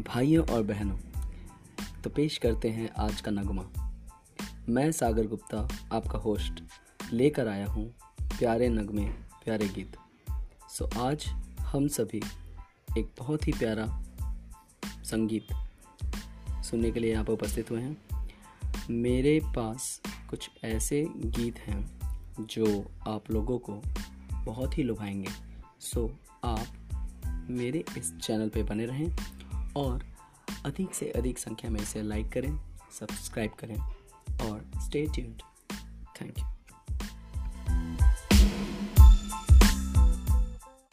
भाइयों और बहनों तो पेश करते हैं आज का नगमा। मैं सागर गुप्ता, आपका होस्ट लेकर आया हूँ प्यारे नगमे, प्यारे गीत। सो आज हम सभी एक बहुत ही प्यारा संगीत सुनने के लिए यहाँ पर उपस्थित हुए हैं। मेरे पास कुछ ऐसे गीत हैं जो आप लोगों को बहुत ही लुभाएँगे। सो आप मेरे इस चैनल पे बने रहें और अधिक से अधिक संख्या में इसे लाइक करें सब्सक्राइब करें और स्टे ट्यून्ड थैंक यू